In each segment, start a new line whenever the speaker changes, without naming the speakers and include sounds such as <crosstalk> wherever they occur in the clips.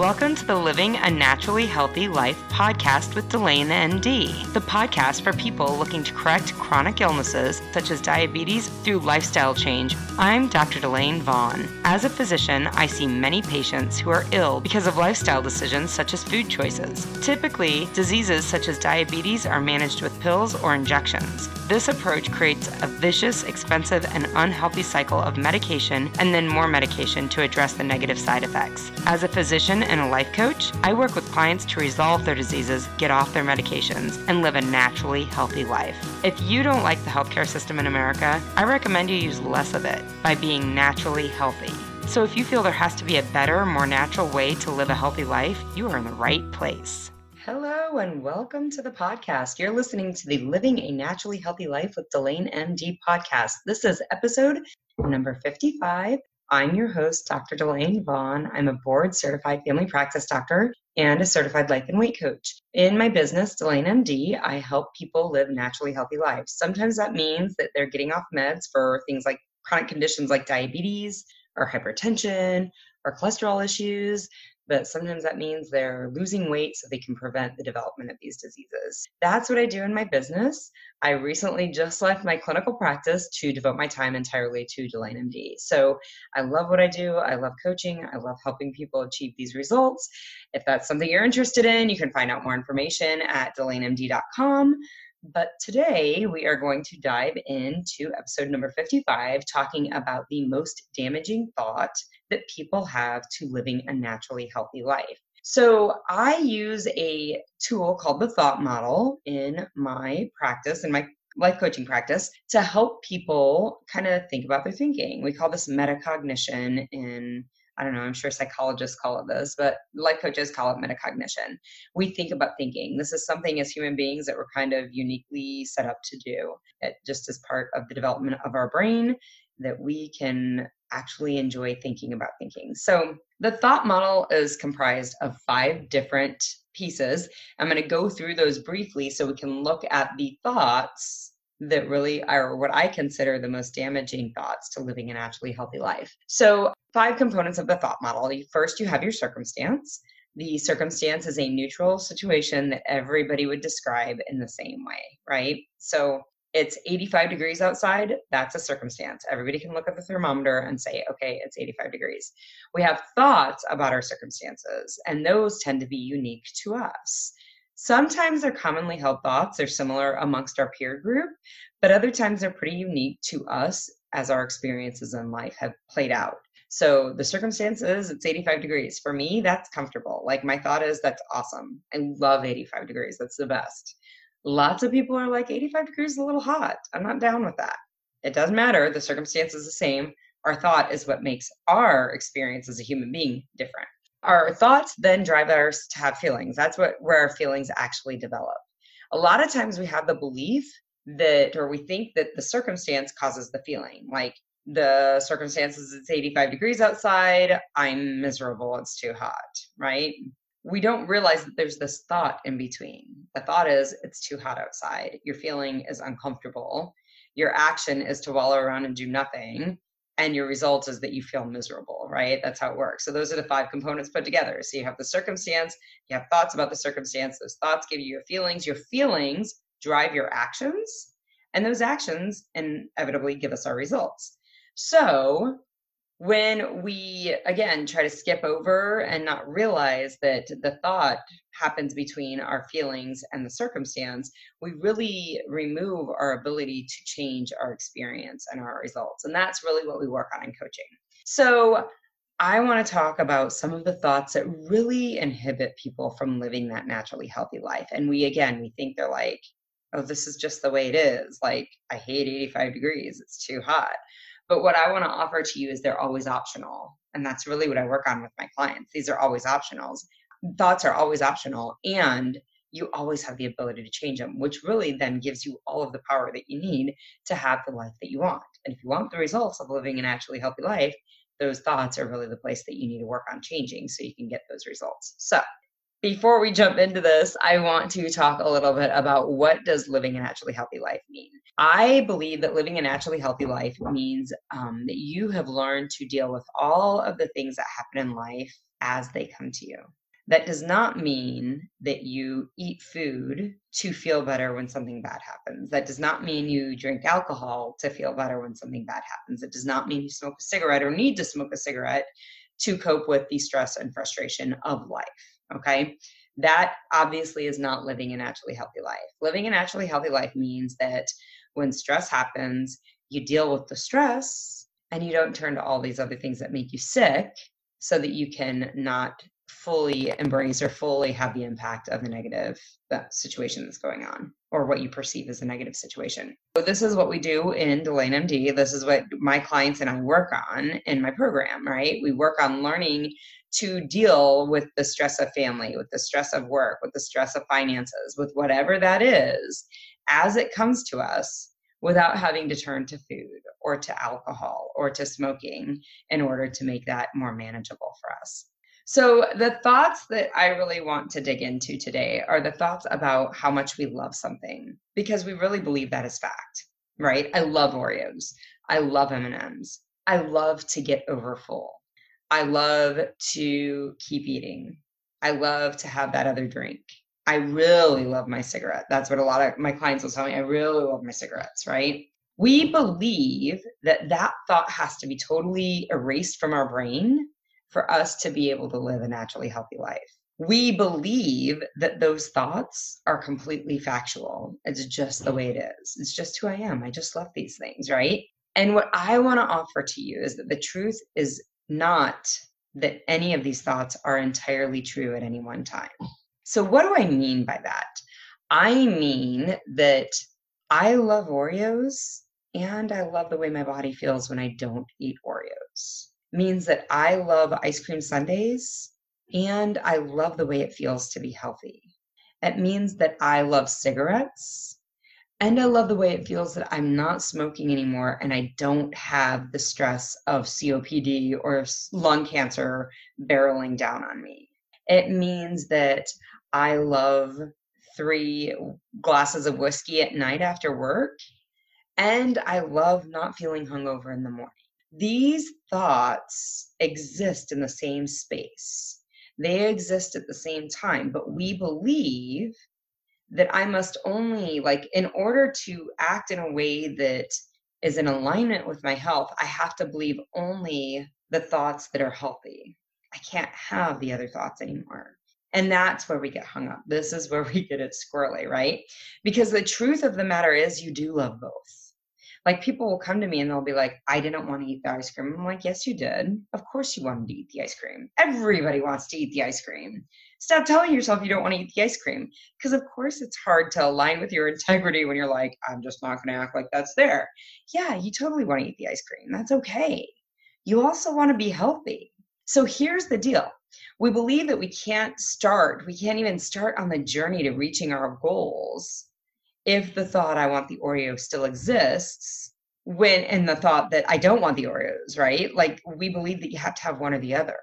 Welcome to the Living a Naturally Healthy Life podcast with Delane MD, the podcast for people looking to correct chronic illnesses such as diabetes through lifestyle change. I'm Dr. Delane Vaughn. As a physician, I see many patients who are ill because of lifestyle decisions such as food choices. Typically, diseases such as diabetes are managed with pills or injections. This approach creates a vicious, expensive, and unhealthy cycle of medication and then more medication to address the negative side effects. As a physician and a life coach, I work with clients to resolve their diseases, get off their medications, and live a naturally healthy life. If you don't like the healthcare system in America, I recommend you use less of it by being naturally healthy. So if you feel there has to be a better, more natural way to live a healthy life, you are in the right place. Hello and welcome to the podcast. You're listening to the Living a Naturally Healthy Life with Delane MD podcast. This is episode number 55. I'm your host, Dr. Delane Vaughn. I'm a board certified family practice doctor and a certified life and weight coach. In my business, Delane MD, I help people live naturally healthy lives. Sometimes that means that they're getting off meds for things like chronic conditions like diabetes or hypertension or cholesterol issues but sometimes that means they're losing weight so they can prevent the development of these diseases. That's what I do in my business. I recently just left my clinical practice to devote my time entirely to Delane MD. So I love what I do. I love coaching. I love helping people achieve these results. If that's something you're interested in, you can find out more information at delanemd.com. But today we are going to dive into episode number 55, talking about the most damaging thought that people have to living a naturally healthy life. So I use a tool called the thought model in my practice, in my life coaching practice, to help people kind of think about their thinking. We call this metacognition in I don't know, I'm sure psychologists call it this, but life coaches call it metacognition. We think about thinking. This is something as human beings that we're kind of uniquely set up to do, it just as part of the development of our brain that we can actually enjoy thinking about thinking. So, the thought model is comprised of five different pieces. I'm going to go through those briefly so we can look at the thoughts that really are what I consider the most damaging thoughts to living a naturally healthy life. So, five components of the thought model. First, you have your circumstance. The circumstance is a neutral situation that everybody would describe in the same way, right? So, it's 85 degrees outside, that's a circumstance. Everybody can look at the thermometer and say, okay, it's 85 degrees. We have thoughts about our circumstances, and those tend to be unique to us. Sometimes they're commonly held thoughts, they're similar amongst our peer group, but other times they're pretty unique to us as our experiences in life have played out. So the circumstances, it's 85 degrees. For me, that's comfortable. Like my thought is, that's awesome. I love 85 degrees. That's the best. Lots of people are like, 85 degrees is a little hot. I'm not down with that. It doesn't matter. The circumstance is the same. Our thought is what makes our experience as a human being different. Our thoughts then drive us to have feelings. That's what where our feelings actually develop. A lot of times we have the belief that or we think that the circumstance causes the feeling. Like the circumstances it's 85 degrees outside, I'm miserable, it's too hot, right? We don't realize that there's this thought in between. The thought is it's too hot outside. Your feeling is uncomfortable. Your action is to wallow around and do nothing and your result is that you feel miserable, right? That's how it works. So those are the five components put together. So you have the circumstance, you have thoughts about the circumstance, those thoughts give you your feelings, your feelings drive your actions, and those actions inevitably give us our results. So when we again try to skip over and not realize that the thought happens between our feelings and the circumstance, we really remove our ability to change our experience and our results. And that's really what we work on in coaching. So, I want to talk about some of the thoughts that really inhibit people from living that naturally healthy life. And we, again, we think they're like, oh, this is just the way it is. Like, I hate 85 degrees, it's too hot. But what I want to offer to you is they're always optional. And that's really what I work on with my clients. These are always optionals. Thoughts are always optional. And you always have the ability to change them, which really then gives you all of the power that you need to have the life that you want. And if you want the results of living an actually healthy life, those thoughts are really the place that you need to work on changing so you can get those results. So, before we jump into this, I want to talk a little bit about what does living a naturally healthy life mean. I believe that living a naturally healthy life means um, that you have learned to deal with all of the things that happen in life as they come to you. That does not mean that you eat food to feel better when something bad happens. That does not mean you drink alcohol to feel better when something bad happens. It does not mean you smoke a cigarette or need to smoke a cigarette to cope with the stress and frustration of life. Okay. That obviously is not living a naturally healthy life. Living a naturally healthy life means that when stress happens, you deal with the stress and you don't turn to all these other things that make you sick so that you can not fully embrace or fully have the impact of the negative situation that's going on or what you perceive as a negative situation. So this is what we do in Delane MD. This is what my clients and I work on in my program, right? We work on learning to deal with the stress of family, with the stress of work, with the stress of finances, with whatever that is as it comes to us without having to turn to food or to alcohol or to smoking in order to make that more manageable for us. So, the thoughts that I really want to dig into today are the thoughts about how much we love something because we really believe that is fact, right? I love Oreos. I love M&Ms. I love to get over full. I love to keep eating. I love to have that other drink. I really love my cigarette. That's what a lot of my clients will tell me. I really love my cigarettes, right? We believe that that thought has to be totally erased from our brain for us to be able to live a naturally healthy life. We believe that those thoughts are completely factual. It's just the way it is. It's just who I am. I just love these things, right? And what I want to offer to you is that the truth is not that any of these thoughts are entirely true at any one time. So, what do I mean by that? I mean that I love Oreos and I love the way my body feels when I don't eat Oreos. Means that I love ice cream sundaes and I love the way it feels to be healthy. It means that I love cigarettes and I love the way it feels that I'm not smoking anymore and I don't have the stress of COPD or lung cancer barreling down on me. It means that I love three glasses of whiskey at night after work. And I love not feeling hungover in the morning. These thoughts exist in the same space. They exist at the same time, but we believe that I must only, like, in order to act in a way that is in alignment with my health, I have to believe only the thoughts that are healthy. I can't have the other thoughts anymore. And that's where we get hung up. This is where <laughs> we get it squirrely, right? Because the truth of the matter is, you do love both. Like people will come to me and they'll be like, I didn't want to eat the ice cream. I'm like, yes, you did. Of course you wanted to eat the ice cream. Everybody wants to eat the ice cream. Stop telling yourself you don't want to eat the ice cream. Because, of course, it's hard to align with your <laughs> integrity when you're like, I'm just not going to act like that's there. Yeah, you totally want to eat the ice cream. That's okay. You also want to be healthy. So here's the deal we believe that we can't start, we can't even start on the journey to reaching our goals if the thought I want the Oreo still exists when and the thought that I don't want the Oreos, right? Like we believe that you have to have one or the other.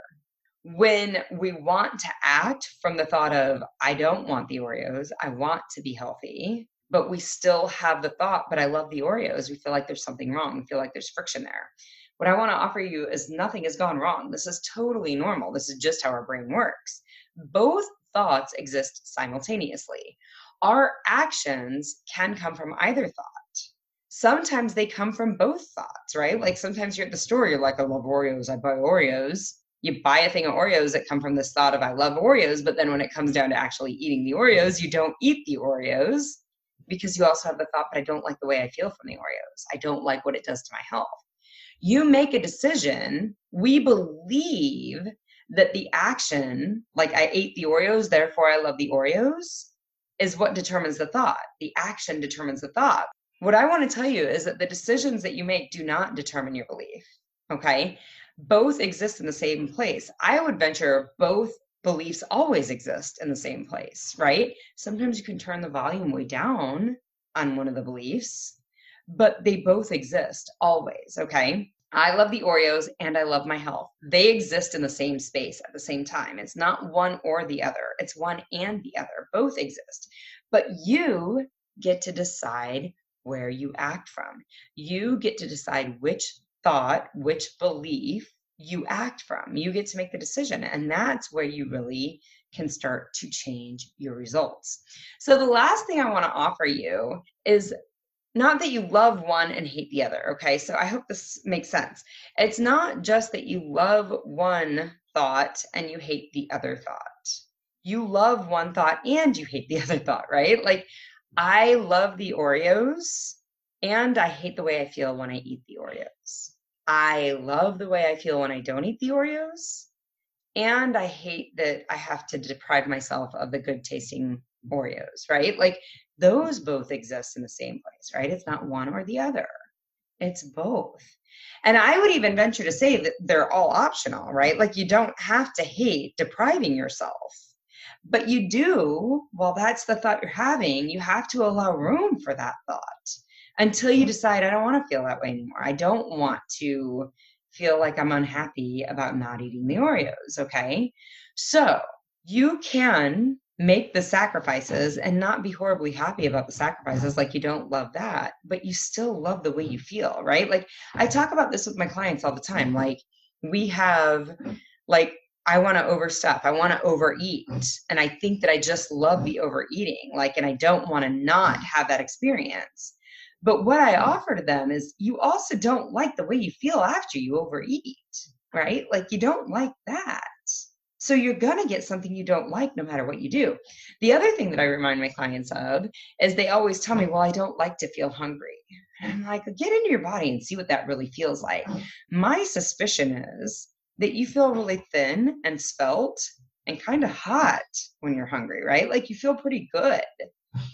When we want to act from the thought of I don't want the Oreos, I want to be healthy, but we still have the thought, but I love the Oreos, we feel like there's something wrong. We feel like there's friction there. What I want to offer you is nothing has gone wrong. This is totally normal. This is just how our brain works. Both thoughts exist simultaneously. Our actions can come from either thought. Sometimes they come from both thoughts, right? Like sometimes you're at the store, you're like, I love Oreos, I buy Oreos. You buy a thing of Oreos that come from this thought of I love Oreos, but then when it comes down to actually eating the Oreos, you don't eat the Oreos because you also have the thought, but I don't like the way I feel from the Oreos. I don't like what it does to my health you make a decision, we believe that the action, like I ate the Oreos, therefore I love the Oreos, is what determines the thought. The action determines the thought. What I want to tell you is that the decisions that you make do not determine your belief. Okay. Both exist in the same place. I would venture both beliefs always exist in the same place, right? Sometimes you can turn the volume way down on one of the beliefs but they both exist always. Okay. I love the Oreos and I love my health. They exist in the same space at the same time. It's not one or the other, it's one and the other. Both exist. But you get to decide where you act from. You get to decide which thought, which belief you act from. You get to make the decision. And that's where you mm-hmm. really can start to change your results. So, the last thing I want to offer you is not that you love one and hate the other. Okay. So, I hope this makes sense. It's not just that you love one thought and you hate the other thought. You love one thought and you hate the <laughs> other thought, right? Like, I love the Oreos and I hate the way I feel when I eat the Oreos. I love the way I feel when I don't eat the Oreos. And I hate that I have to deprive myself of the good tasting Oreos, right? Like those both exist in the same place, right? It's not one or the other, it's both. And I would even venture to say that they're all optional, right? Like you don't have to hate depriving yourself. But you do, well, that's the thought you're having, you have to allow room for that thought until you decide, I don't want to feel that way anymore. I don't want to feel like I'm unhappy about not eating the Oreos. Okay. So you can make the sacrifices and not be horribly happy about the sacrifices like you don't love that but you still love the way you feel right like i talk about this with my clients all the time like we have like i want to overstuff i want to overeat and i think that i just love the overeating like and i don't want to not have that experience but what I offer to them is you also don't like the way you feel after you overeat, right? Like you don't like that. So you're going to get something you don't like no matter what you do. The other thing that I remind my clients of is they always tell me, well, I don't like to feel hungry. And I'm like, get into your body and see what that really feels like. My suspicion is that you feel really thin and spelt and kind of hot when you're hungry, right? Like you feel pretty good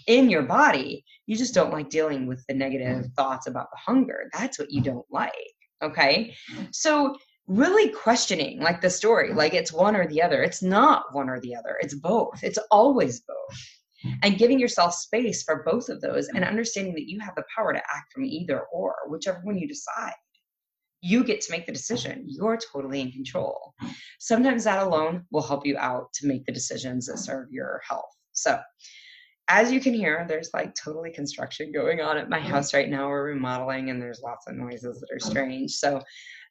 in your body. You just don't like dealing with the negative mm. thoughts about the hunger. That's what you don't like. Okay. So, really questioning like the story, like it's one or the other. It's not one or the other, it's both. It's always both. And giving yourself space for both of those and understanding that you have the power to act from either or, whichever one you decide. You get to make the decision. You're totally in control. Sometimes that alone will help you out to make the decisions that serve your health. So, as you can hear, there's like totally construction going on at my mm-hmm. house right now. We're remodeling and there's lots of noises that are strange. So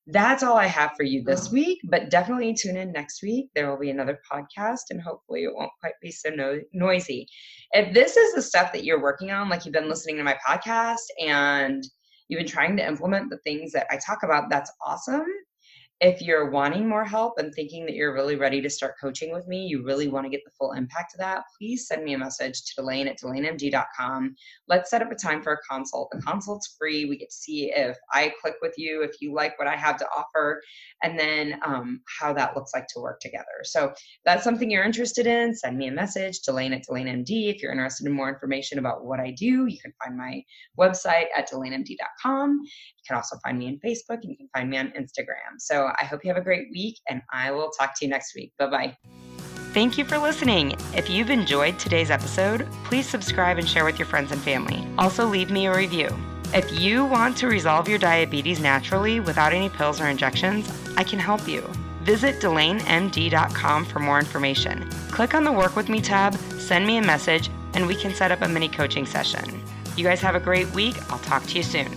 that's all I have for you this week, but definitely tune in next week. There will be another podcast and hopefully it won't quite be so no- noisy. If this is the stuff that you're working on, like you've been listening to my podcast and you've been trying to implement the things that I talk about, that's awesome. If you're wanting more help and thinking that you're really ready to start coaching with me, you really want to get the full impact of that, please send me a message to Delane at DelaneMD.com. Let's set up a time for a consult. The consult's free. We get to see if I click with you, if you like what I have to offer, and then um, how that looks like to work together. So that's something you're interested in, send me a message, Delane at DelaneMD. If you're interested in more information about what I do, you can find my website at DelaneMD.com. You can also find me on Facebook and you can find me on Instagram. So I hope you have a great week and I will talk to you next week. Bye bye.
Thank you for listening. If you've enjoyed today's episode, please subscribe and share with your friends and family. Also, leave me a review. If you want to resolve your diabetes naturally without any pills or injections, I can help you. Visit DelaneMD.com for more information. Click on the Work With Me tab, send me a message, and we can set up a mini coaching session. You guys have a great week. I'll talk to you soon.